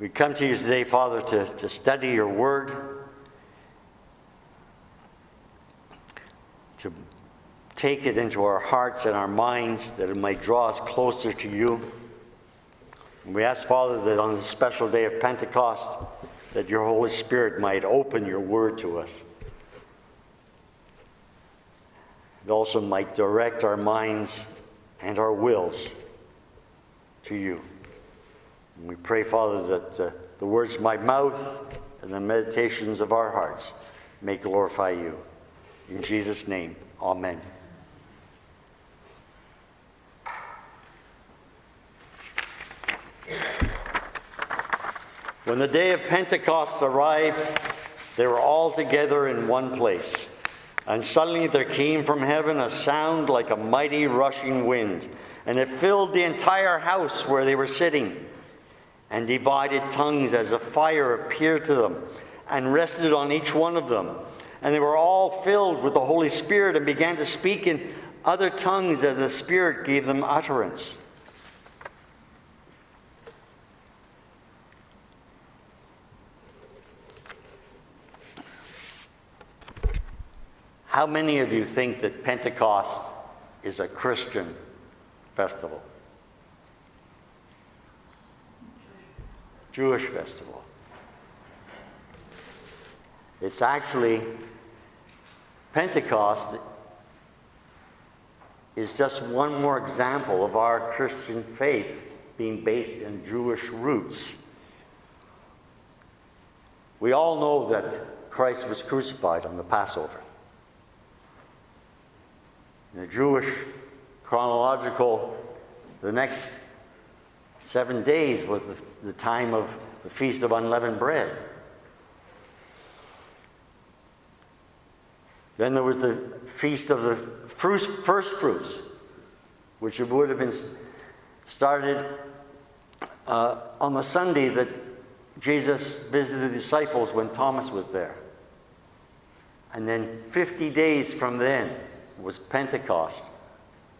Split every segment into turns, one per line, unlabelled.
We come to you today, Father, to, to study your word, to take it into our hearts and our minds that it might draw us closer to you. And we ask, Father, that on this special day of Pentecost, that your Holy Spirit might open your word to us. It also might direct our minds and our wills to you. And we pray, Father, that uh, the words of my mouth and the meditations of our hearts may glorify you. In Jesus' name, amen. When the day of Pentecost arrived, they were all together in one place. And suddenly there came from heaven a sound like a mighty rushing wind, and it filled the entire house where they were sitting and divided tongues as a fire appeared to them and rested on each one of them. And they were all filled with the Holy Spirit and began to speak in other tongues as the Spirit gave them utterance. How many of you think that Pentecost is a Christian festival? Jewish festival. It's actually, Pentecost is just one more example of our Christian faith being based in Jewish roots. We all know that Christ was crucified on the Passover. In the Jewish chronological, the next seven days was the the time of the Feast of Unleavened Bread. Then there was the Feast of the First, Fruits, which would have been started uh, on the Sunday that Jesus visited the disciples when Thomas was there. And then 50 days from then was Pentecost,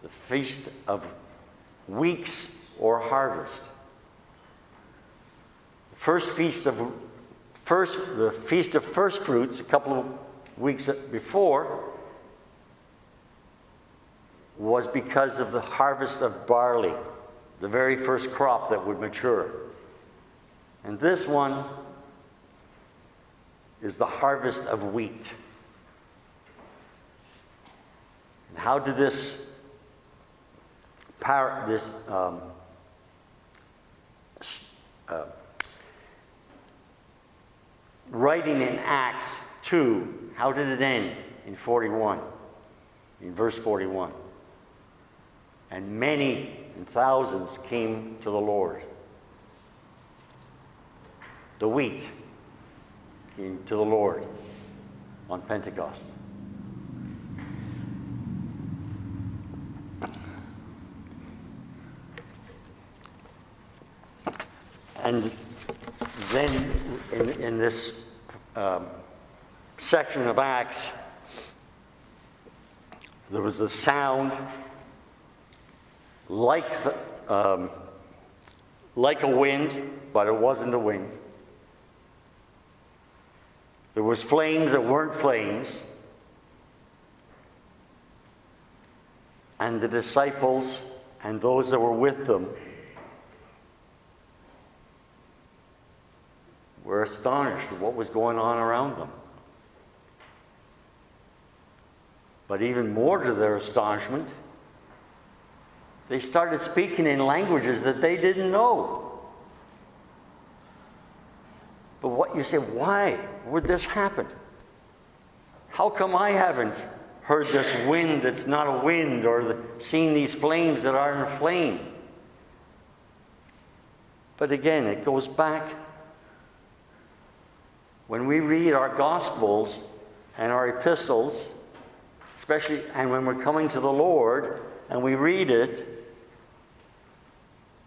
the Feast of Weeks or Harvest first feast of first the feast of first fruits a couple of weeks before was because of the harvest of barley the very first crop that would mature. And this one is the harvest of wheat. And how did this power this um, uh, writing in Acts 2, how did it end? In 41, in verse 41. And many and thousands came to the Lord. The wheat came to the Lord on Pentecost. And then in, in this um, section of Acts, there was a sound like, the, um, like a wind, but it wasn't a wind. There was flames that weren't flames. And the disciples and those that were with them were astonished at what was going on around them. But even more to their astonishment, they started speaking in languages that they didn't know. But what you say, why would this happen? How come I haven't heard this wind that's not a wind or seen these flames that aren't a flame? But again, it goes back when we read our Gospels and our epistles, especially, and when we're coming to the Lord and we read it,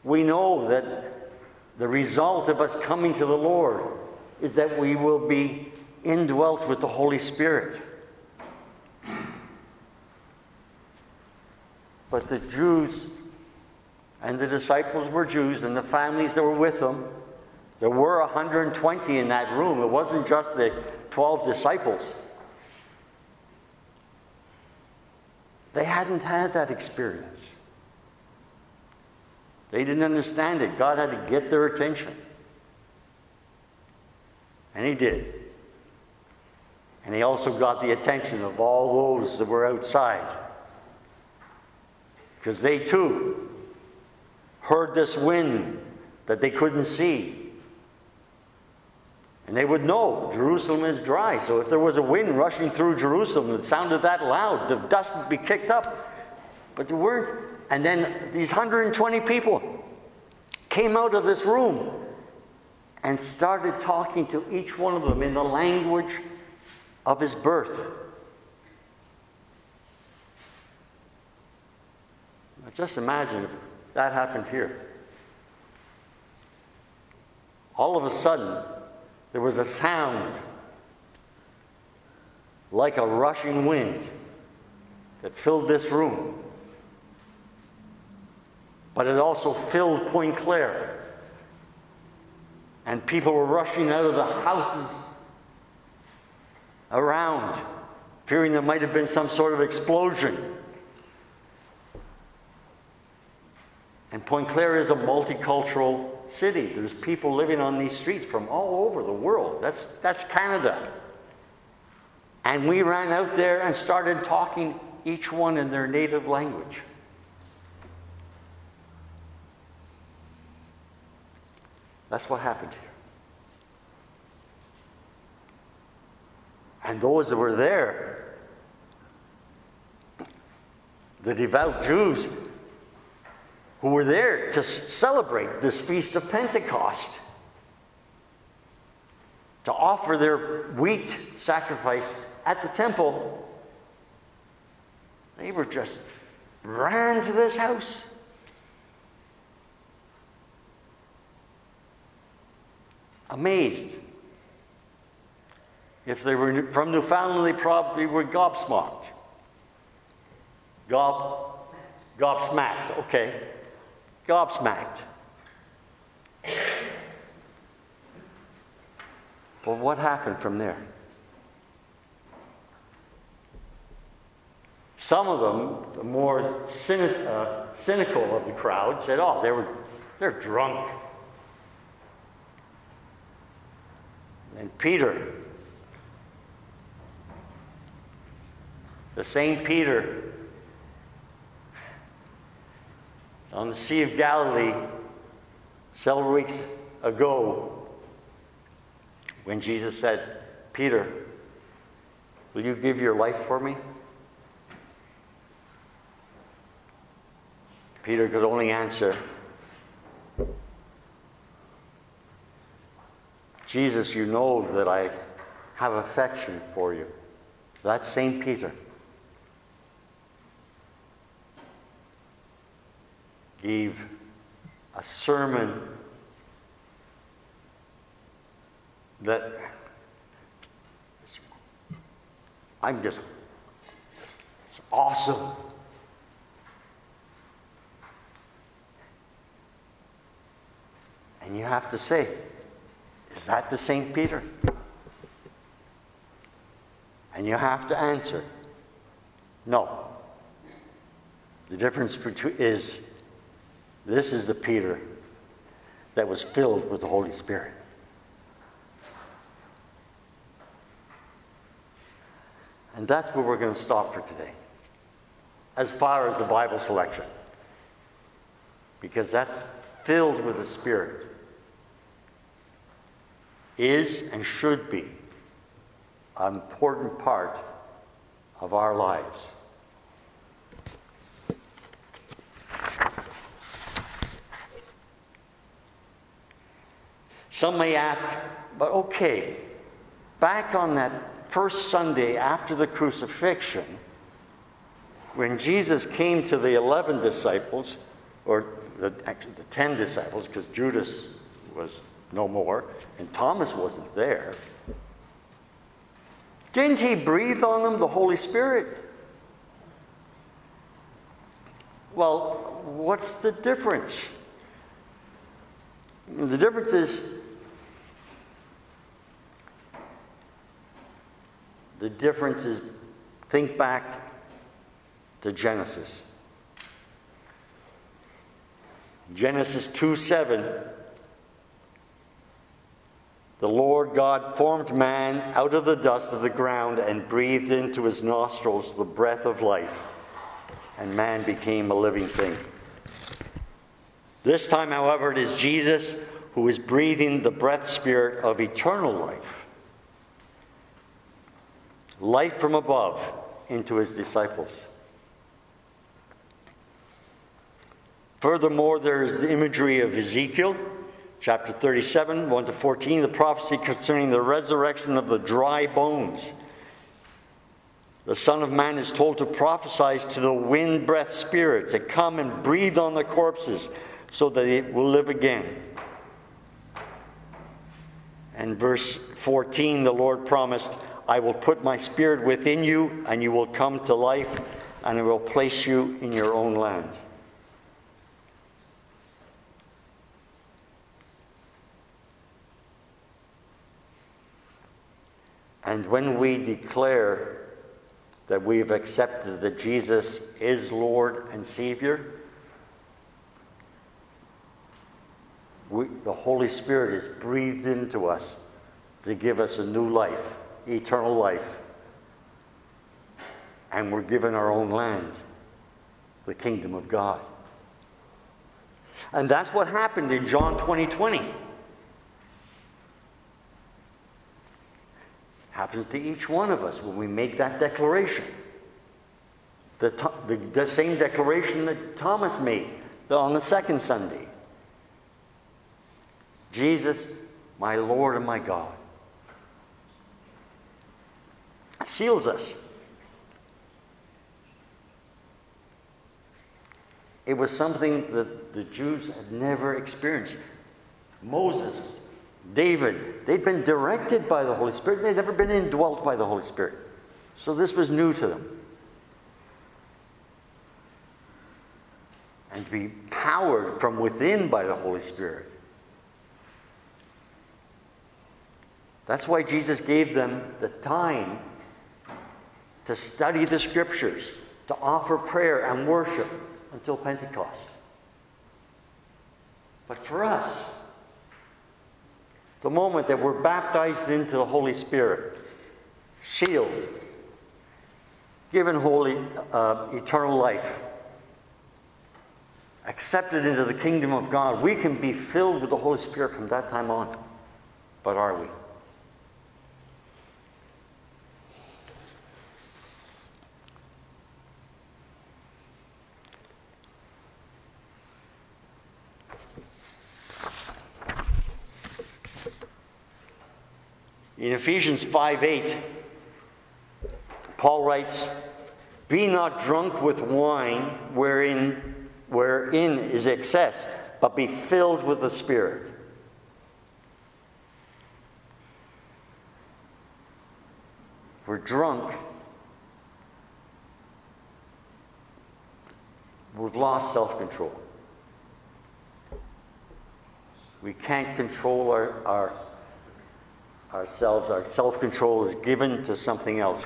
we know that the result of us coming to the Lord is that we will be indwelt with the Holy Spirit. But the Jews and the disciples were Jews, and the families that were with them There were 120 in that room. It wasn't just the 12 disciples. They hadn't had that experience. They didn't understand it. God had to get their attention. And He did. And He also got the attention of all those that were outside. Because they too heard this wind that they couldn't see. And they would know Jerusalem is dry. So if there was a wind rushing through Jerusalem that sounded that loud, the dust would be kicked up. But there weren't. And then these 120 people came out of this room and started talking to each one of them in the language of his birth. Now just imagine if that happened here. All of a sudden, there was a sound like a rushing wind that filled this room. But it also filled Pointe-Claire. And people were rushing out of the houses around, fearing there might have been some sort of explosion. And Pointe-Claire is a multicultural city. There's people living on these streets from all over the world. That's, that's Canada. And we ran out there and started talking each one in their native language. That's what happened here. And those that were there, the devout Jews, who were there to celebrate this feast of Pentecost, to offer their wheat sacrifice at the temple, they were just ran to this house. Amazed. If they were from Newfoundland, they probably were gobsmacked. Gob, gobsmacked, okay gobsmacked. But what happened from there? Some of them, the more uh, cynical of the crowd, said, "Oh, they were, they're drunk." And Peter, the same Peter on the Sea of Galilee several weeks ago when Jesus said, Peter, will you give your life for me? Peter could only answer, Jesus, you know that I have affection for you. That's St. Peter. Gave a sermon that I'm just, it's awesome. And you have to say, is that the St. Peter? And you have to answer, no. The difference between is this is the Peter that was filled with the Holy Spirit. And that's where we're going to stop for today, as far as the Bible selection. Because that's filled with the Spirit, is and should be an important part of our lives. Some may ask, but okay, back on that first Sunday after the crucifixion, when Jesus came to the 11 disciples, or the, actually the 10 disciples, because Judas was no more and Thomas wasn't there, didn't he breathe on them the Holy Spirit? Well, what's the difference? The difference is the difference is think back to Genesis. Genesis 2 7. The Lord God formed man out of the dust of the ground and breathed into his nostrils the breath of life, and man became a living thing. This time, however, it is Jesus who is breathing the breath spirit of eternal life, life from above, into his disciples. Furthermore, there is the imagery of Ezekiel, chapter 37, 1 to 14, the prophecy concerning the resurrection of the dry bones. The Son of Man is told to prophesy to the wind breath spirit to come and breathe on the corpses so that it will live again. And verse 14, the Lord promised, I will put my spirit within you, and you will come to life, and I will place you in your own land. And when we declare that we have accepted that Jesus is Lord and Savior, we, the Holy Spirit is breathed into us to give us a new life, eternal life. And we're given our own land, the kingdom of God. And that's what happened in John 20 20. Happens to each one of us when we make that declaration. The, the, the same declaration that Thomas made on the second Sunday. Jesus, my Lord and my God. Seals us. It was something that the Jews had never experienced. Moses, David, they'd been directed by the Holy Spirit, they'd never been indwelt by the Holy Spirit. So this was new to them. And to be powered from within by the Holy Spirit. That's why Jesus gave them the time to study the scriptures, to offer prayer and worship until Pentecost. But for us, the moment that we're baptized into the Holy Spirit, sealed, given holy, uh, eternal life, accepted into the kingdom of God, we can be filled with the Holy Spirit from that time on. But are we? In Ephesians 5 8, Paul writes, Be not drunk with wine wherein, wherein is excess, but be filled with the Spirit. We're drunk. We've lost self control. We can't control our, our ourselves, our self control is given to something else.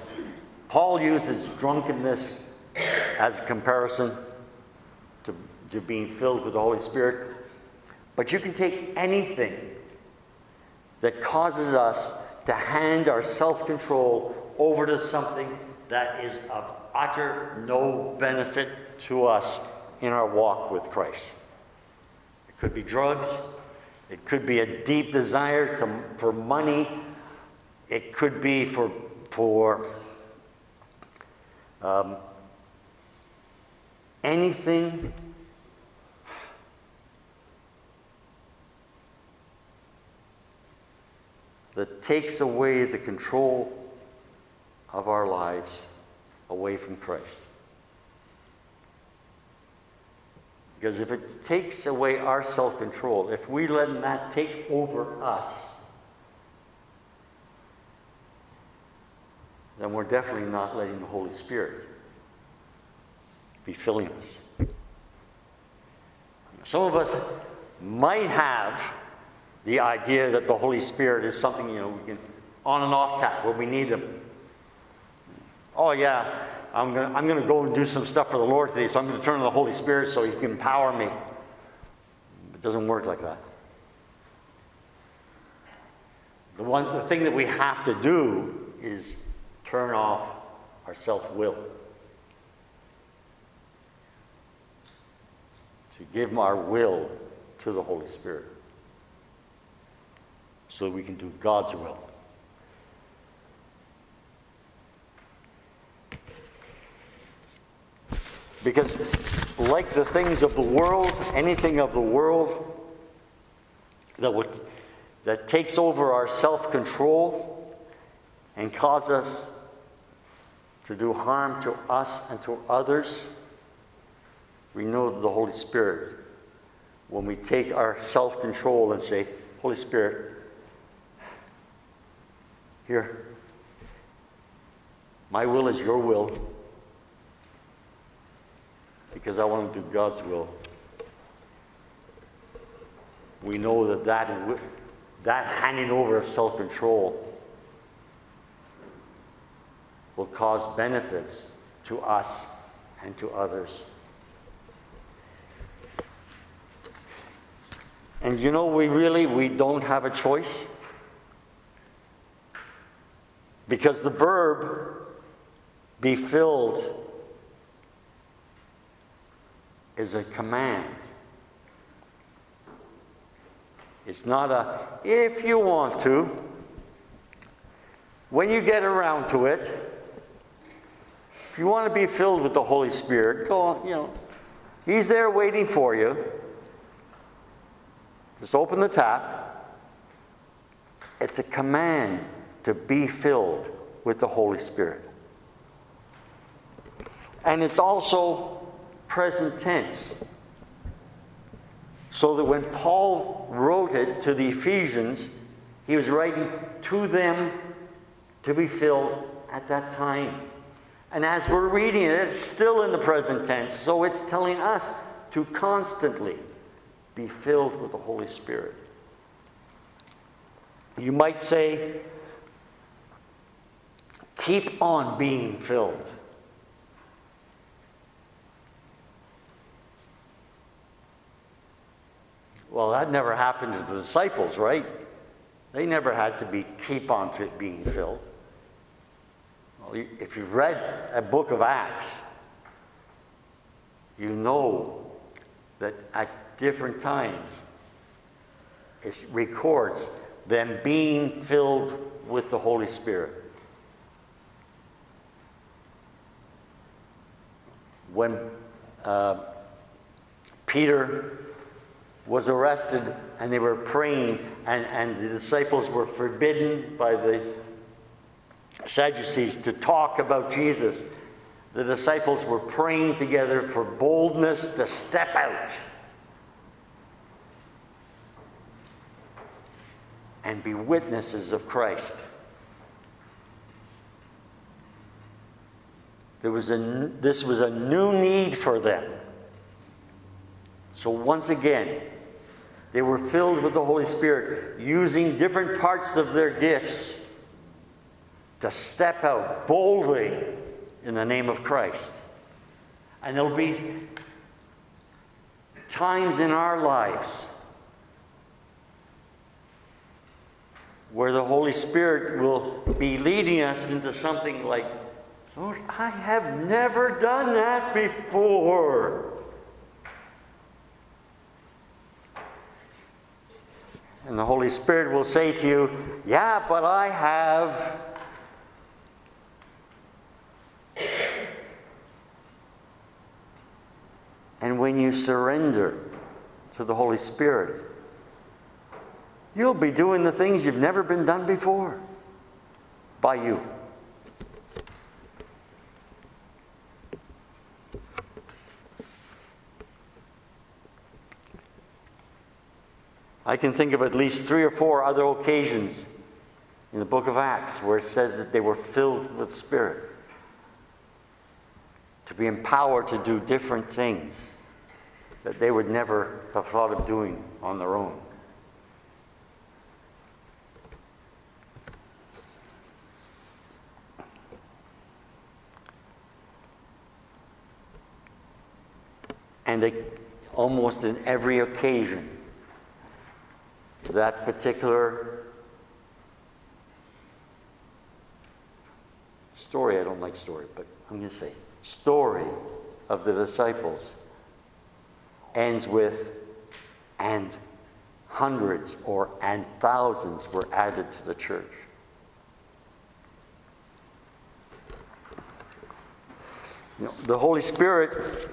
Paul uses drunkenness as a comparison to, to being filled with the Holy Spirit. But you can take anything that causes us to hand our self control over to something that is of utter no benefit to us in our walk with Christ. It could be drugs, it could be a deep desire to, for money. It could be for, for um, anything that takes away the control of our lives away from Christ. Because if it takes away our self control, if we let that take over us, then we're definitely not letting the Holy Spirit be filling us. Some of us might have the idea that the Holy Spirit is something, you know, we can on and off tap when we need Him. Oh yeah, I'm going to I'm to go and do some stuff for the Lord today, so I'm going to turn to the Holy Spirit so He can empower me. It doesn't work like that. The, one, the thing that we have to do is turn off our self will. To give our will to the Holy Spirit so that we can do God's will. Because, like the things of the world, anything of the world that, would, that takes over our self control and cause us to do harm to us and to others, we know the Holy Spirit. When we take our self control and say, Holy Spirit, here, my will is your will because I want to do God's will. We know that that, that handing over of self control will cause benefits to us and to others. And you know, we really we don't have a choice. Because the verb be filled is a command. It's not a if you want to. When you get around to it, if you want to be filled with the Holy Spirit, go on, you know. He's there waiting for you. Just open the tap. It's a command to be filled with the Holy Spirit. And it's also present tense. So that when Paul wrote it to the Ephesians, he was writing to them to be filled at that time. And as we're reading it, it's still in the present tense. So it's telling us to constantly be filled with the Holy Spirit. You might say, keep on being filled. Well, that never happened to the disciples, right? They never had to be keep on being filled. Well, if you've read a book of Acts, you know that at different times it records them being filled with the Holy Spirit. When uh, Peter was arrested and they were praying, and, and the disciples were forbidden by the Sadducees to talk about Jesus. The disciples were praying together for boldness to step out and be witnesses of Christ. There was a, this was a new need for them. So, once again, they were filled with the Holy Spirit, using different parts of their gifts to step out boldly in the name of Christ. And there'll be times in our lives where the Holy Spirit will be leading us into something like, Lord, I have never done that before. And the Holy Spirit will say to you, Yeah, but I have. And when you surrender to the Holy Spirit, you'll be doing the things you've never been done before by you. I can think of at least three or four other occasions in the book of Acts where it says that they were filled with Spirit to be empowered to do different things that they would never have thought of doing on their own. And they, almost in every occasion, that particular story, I don't like story, but I'm going to say story of the disciples ends with, and hundreds or and thousands were added to the church. You know, the Holy Spirit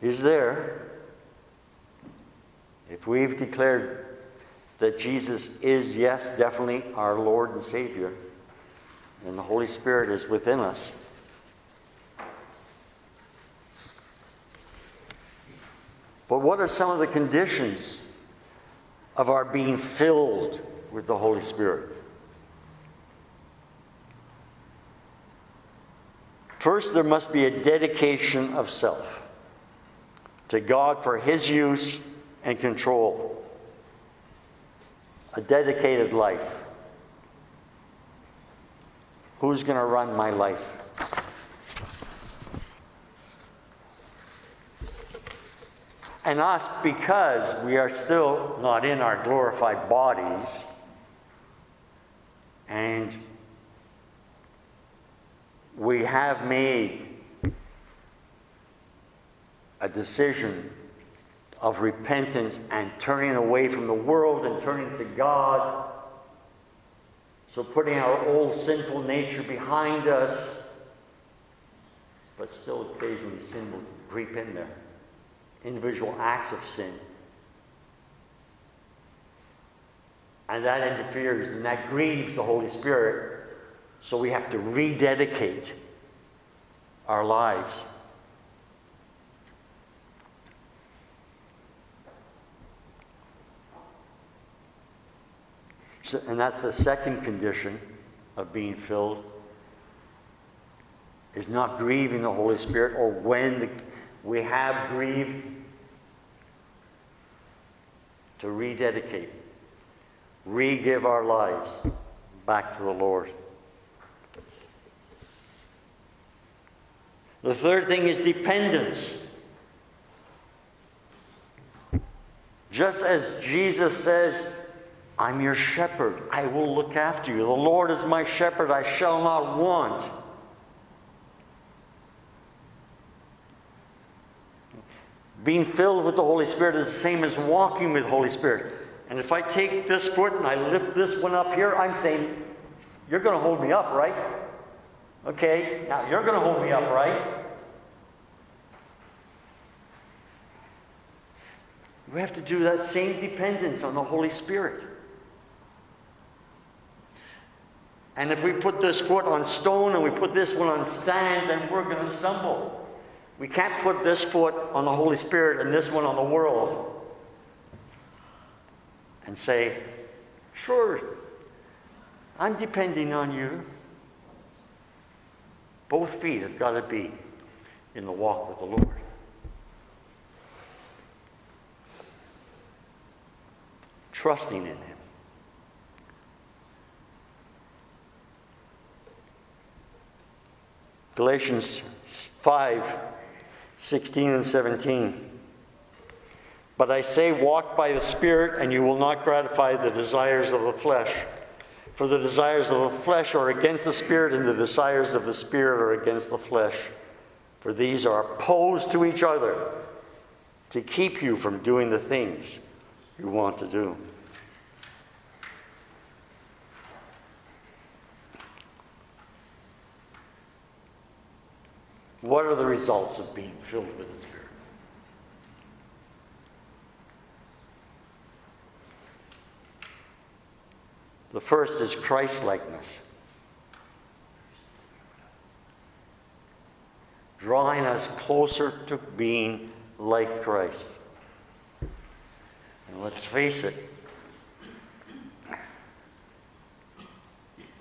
is there if we've declared that Jesus is, yes, definitely our Lord and Savior, and the Holy Spirit is within us. But what are some of the conditions of our being filled with the Holy Spirit? First, there must be a dedication of self to God for His use and control. A dedicated life. Who's going to run my life? And us, because we are still not in our glorified bodies, and we have made a decision of repentance and turning away from the world and turning to God. So, putting our old sinful nature behind us, but still occasionally sin will creep in there. Individual acts of sin. And that interferes and that grieves the Holy Spirit. So we have to rededicate our lives. So, and that's the second condition of being filled is not grieving the Holy Spirit or when the, we have grieved to rededicate, re give our lives back to the Lord. The third thing is dependence. Just as Jesus says, I'm your shepherd, I will look after you. The Lord is my shepherd, I shall not want. Being filled with the Holy Spirit is the same as walking with the Holy Spirit. And if I take this foot and I lift this one up here, I'm saying, You're going to hold me up, right? Okay, now you're going to hold me up, right? We have to do that same dependence on the Holy Spirit. And if we put this foot on stone and we put this one on sand, then we're going to stumble. We can't put this foot on the Holy Spirit and this one on the world and say, Sure, I'm depending on you. Both feet have got to be in the walk with the Lord. Trusting in Him. Galatians 5 16 and 17. But I say, walk by the Spirit, and you will not gratify the desires of the flesh. For the desires of the flesh are against the Spirit, and the desires of the Spirit are against the flesh. For these are opposed to each other to keep you from doing the things you want to do. What are the results of being filled with the Spirit? The first is Christ likeness. Drawing us closer to being like Christ. And let's face it,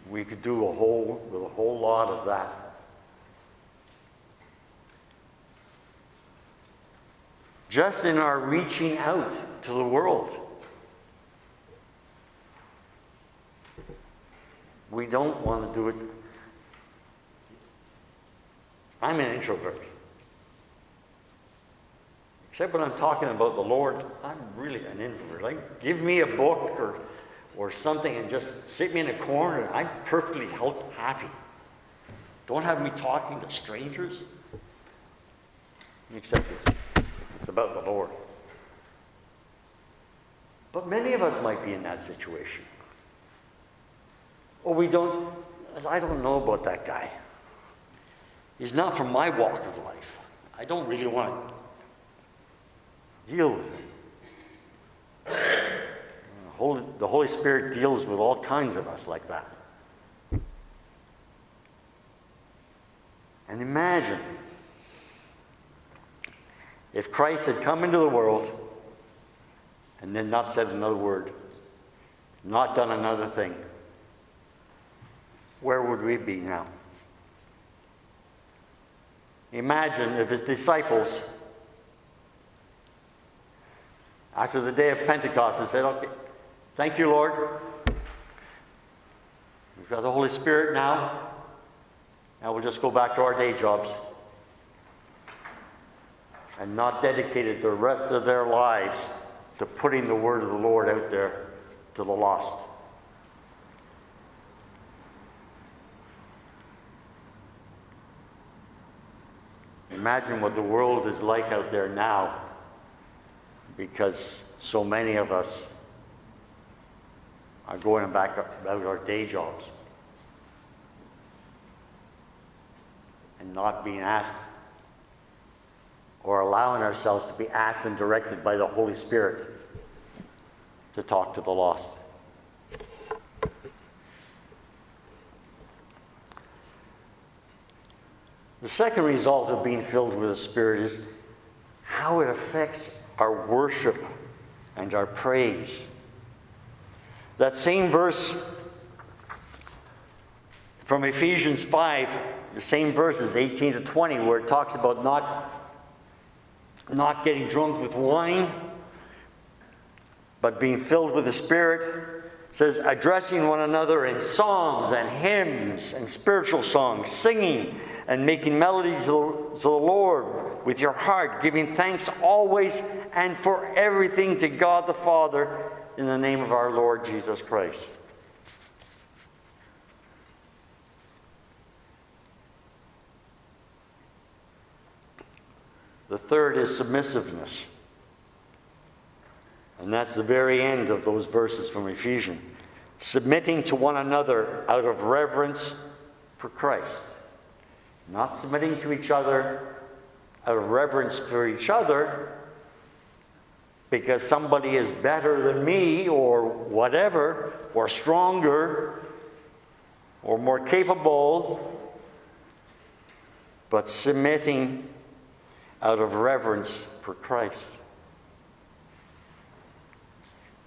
we could do a whole, with a whole lot of that. Just in our reaching out to the world. We don't want to do it I'm an introvert. Except when I'm talking about the Lord, I'm really an introvert. Like, give me a book or, or something and just sit me in a corner. I'm perfectly happy. Don't have me talking to strangers. Except it's about the Lord. But many of us might be in that situation. Or we don't, I don't know about that guy. He's not from my walk of life. I don't really want to deal with him. The Holy Spirit deals with all kinds of us like that. And imagine if Christ had come into the world and then not said another word, not done another thing, where would we be now? Imagine if his disciples, after the day of Pentecost, had said, Okay, thank you, Lord. We've got the Holy Spirit now. Now we'll just go back to our day jobs. And not dedicated the rest of their lives to putting the word of the Lord out there to the lost. Imagine what the world is like out there now because so many of us are going back about our day jobs and not being asked or allowing ourselves to be asked and directed by the Holy Spirit to talk to the lost. The second result of being filled with the Spirit is how it affects our worship and our praise. That same verse from Ephesians 5, the same verses, 18 to 20, where it talks about not, not getting drunk with wine, but being filled with the Spirit, says, addressing one another in songs and hymns and spiritual songs, singing and making melodies to the Lord with your heart, giving thanks always and for everything to God the Father in the name of our Lord Jesus Christ. The third is submissiveness. And that's the very end of those verses from Ephesians. Submitting to one another out of reverence for Christ not submitting to each other out of reverence for each other because somebody is better than me or whatever, or stronger, or more capable, but submitting out of reverence for Christ.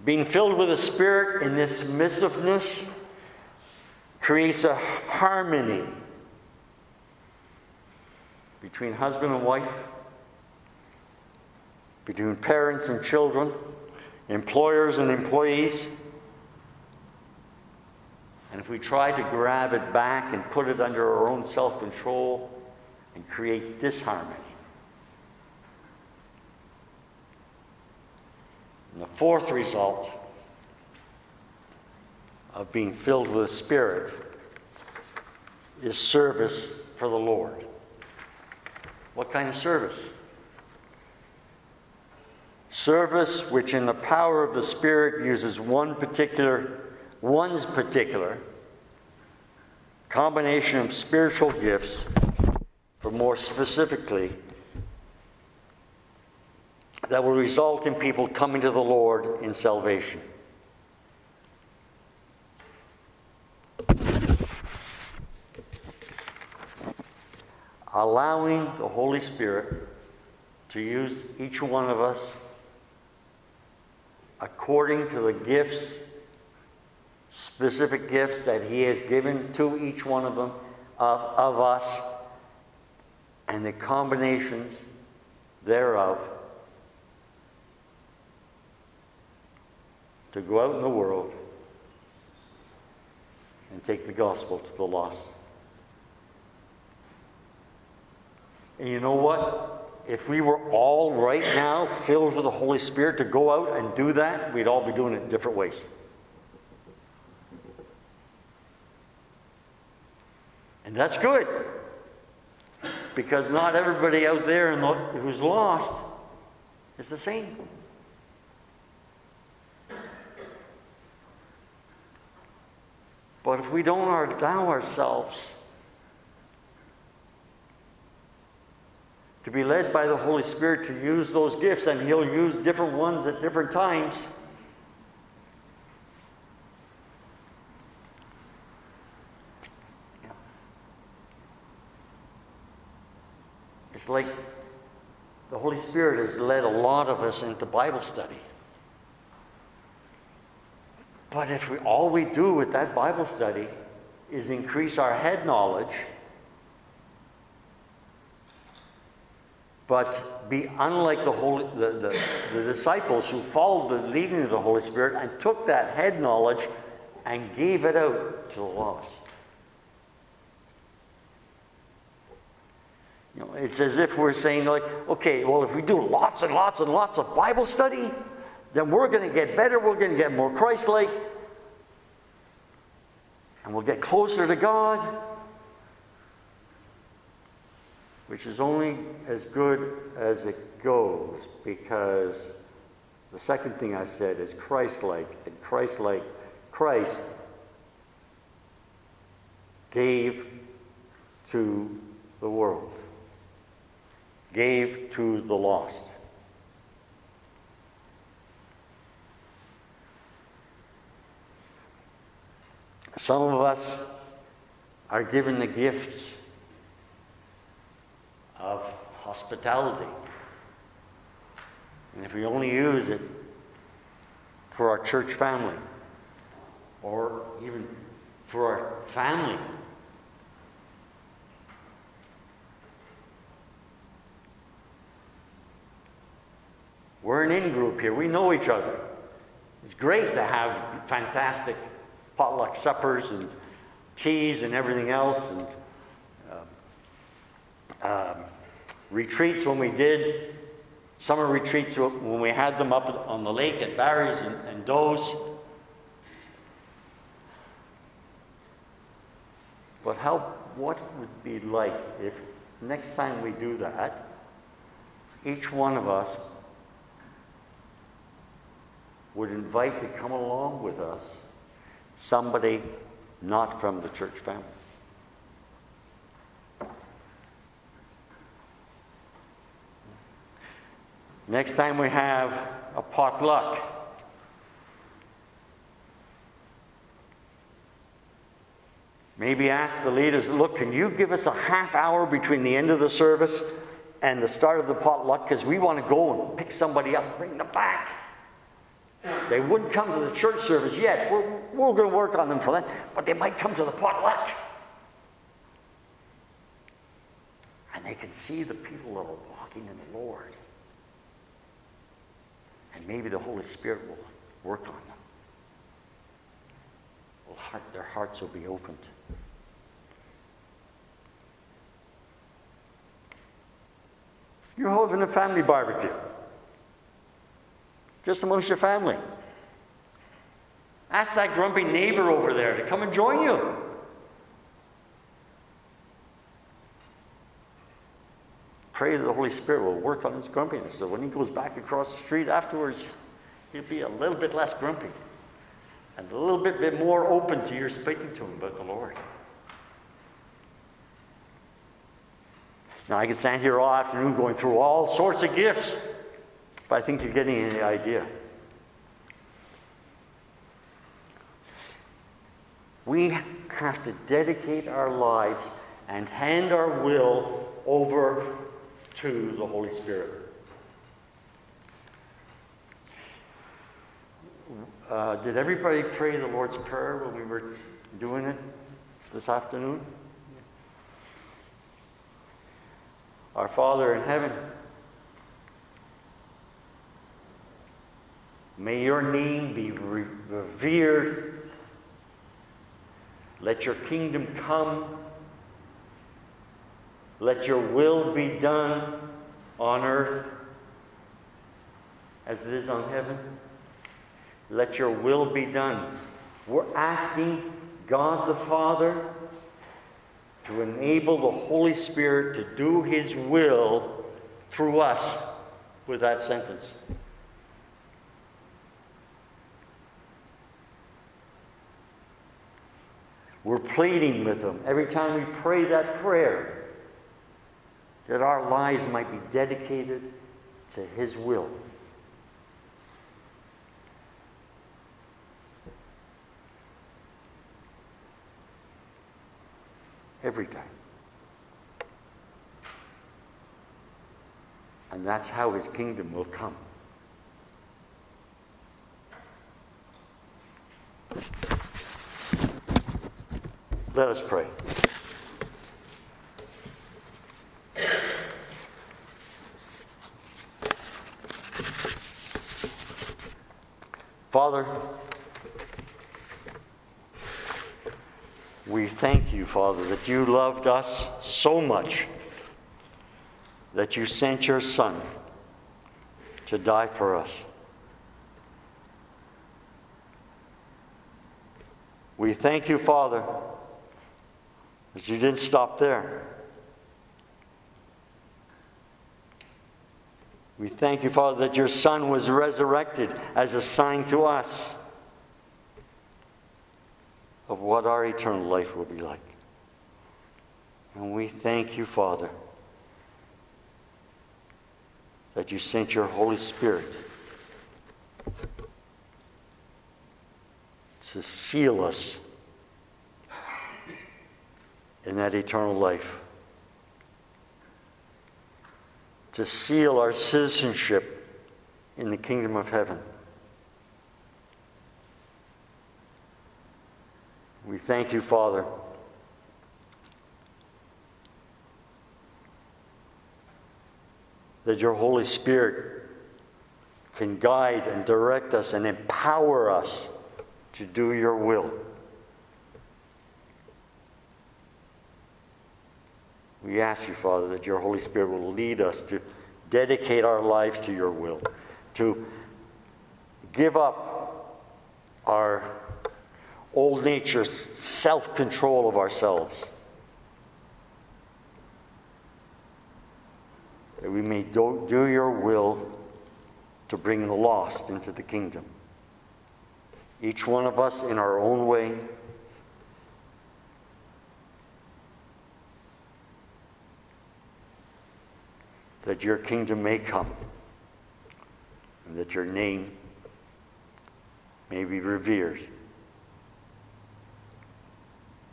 Being filled with the Spirit in this submissiveness creates a harmony between husband and wife, between parents and children, employers and employees. And if we try to grab it back and put it under our own self control and create disharmony. And the fourth result of being filled with the Spirit is service for the Lord. What kind of service? Service which, in the power of the Spirit, uses one particular, one's particular combination of spiritual gifts, or more specifically, that will result in people coming to the Lord in salvation. allowing the Holy Spirit to use each one of us according to the gifts, specific gifts that He has given to each one of them, of, of us, and the combinations thereof to go out in the world and take the gospel to the lost. And you know what? If we were all right now filled with the Holy Spirit to go out and do that, we'd all be doing it different ways. And that's good. Because not everybody out there who's lost is the same. If we don't allow ourselves to be led by the Holy Spirit to use those gifts, and He'll use different ones at different times. It's like the Holy Spirit has led a lot of us into Bible study. But if we, all we do with that Bible study is increase our head knowledge, but be unlike the, Holy, the, the, the disciples who followed the leading of the Holy Spirit and took that head knowledge and gave it out to the lost. You know, it's as if we're saying, like, okay, well, if we do lots and lots and lots of Bible study, then we're going to get better, we're going to get more Christ like, and we'll get closer to God which is only as good as it goes because the second thing I said is Christ like, and Christ like, Christ gave to the world, gave to the lost. Some of us are given the gifts of hospitality. And if we only use it for our church family, or even for our family, We're an in group here. We know each other. It's great to have fantastic potluck suppers and teas and everything else and um, um, retreats when we did, summer retreats when we had them up on the lake at Barry's and, and Doe's. But how, what would be like if next time we do that, each one of us would invite to come along with us somebody not from the church family? Next time we have a potluck, maybe ask the leaders look, can you give us a half hour between the end of the service and the start of the potluck? Because we want to go and pick somebody up, bring them back. They wouldn't come to the church service yet. We're, we're going to work on them for that, but they might come to the potluck. And they can see the people that are walking in the Lord. And maybe the Holy Spirit will work on them. Will heart, their hearts will be opened. You're holding a family barbecue. Just amongst your family. Ask that grumpy neighbor over there to come and join you. pray that the Holy Spirit will work on his grumpiness. So when he goes back across the street afterwards, he'll be a little bit less grumpy and a little bit, bit more open to your speaking to him about the Lord. Now, I can stand here all afternoon going through all sorts of gifts, but I think you're getting the idea. We have to dedicate our lives and hand our will over to the Holy Spirit. Uh, did everybody pray the Lord's Prayer when we were doing it this afternoon? Our Father in heaven, may your name be revered. Let your kingdom come Let your will be done on earth as it is on heaven. Let your will be done. We're asking God the Father to enable the Holy Spirit to do His will through us with that sentence. We're pleading with Him every time we pray that prayer that our lives might be dedicated to His will. Every time. And that's how His kingdom will come. Let us pray. Father, we thank you, Father, that you loved us so much that you sent your Son to die for us. We thank you, Father, that you didn't stop there. We thank you, Father, that your Son was resurrected as a sign to us of what our eternal life will be like. And we thank you, Father, that you sent your Holy Spirit to seal us in that eternal life, to seal our citizenship in the kingdom of heaven. We thank you, Father. That your Holy Spirit can guide and direct us and empower us to do your will. We ask you, Father, that your Holy Spirit will lead us to dedicate our lives to your will, to give up our old nature's self control of ourselves, that we may do, do your will to bring the lost into the kingdom. Each one of us in our own way. That your kingdom may come and that your name may be revered.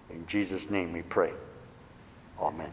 In Jesus' name we pray. Amen.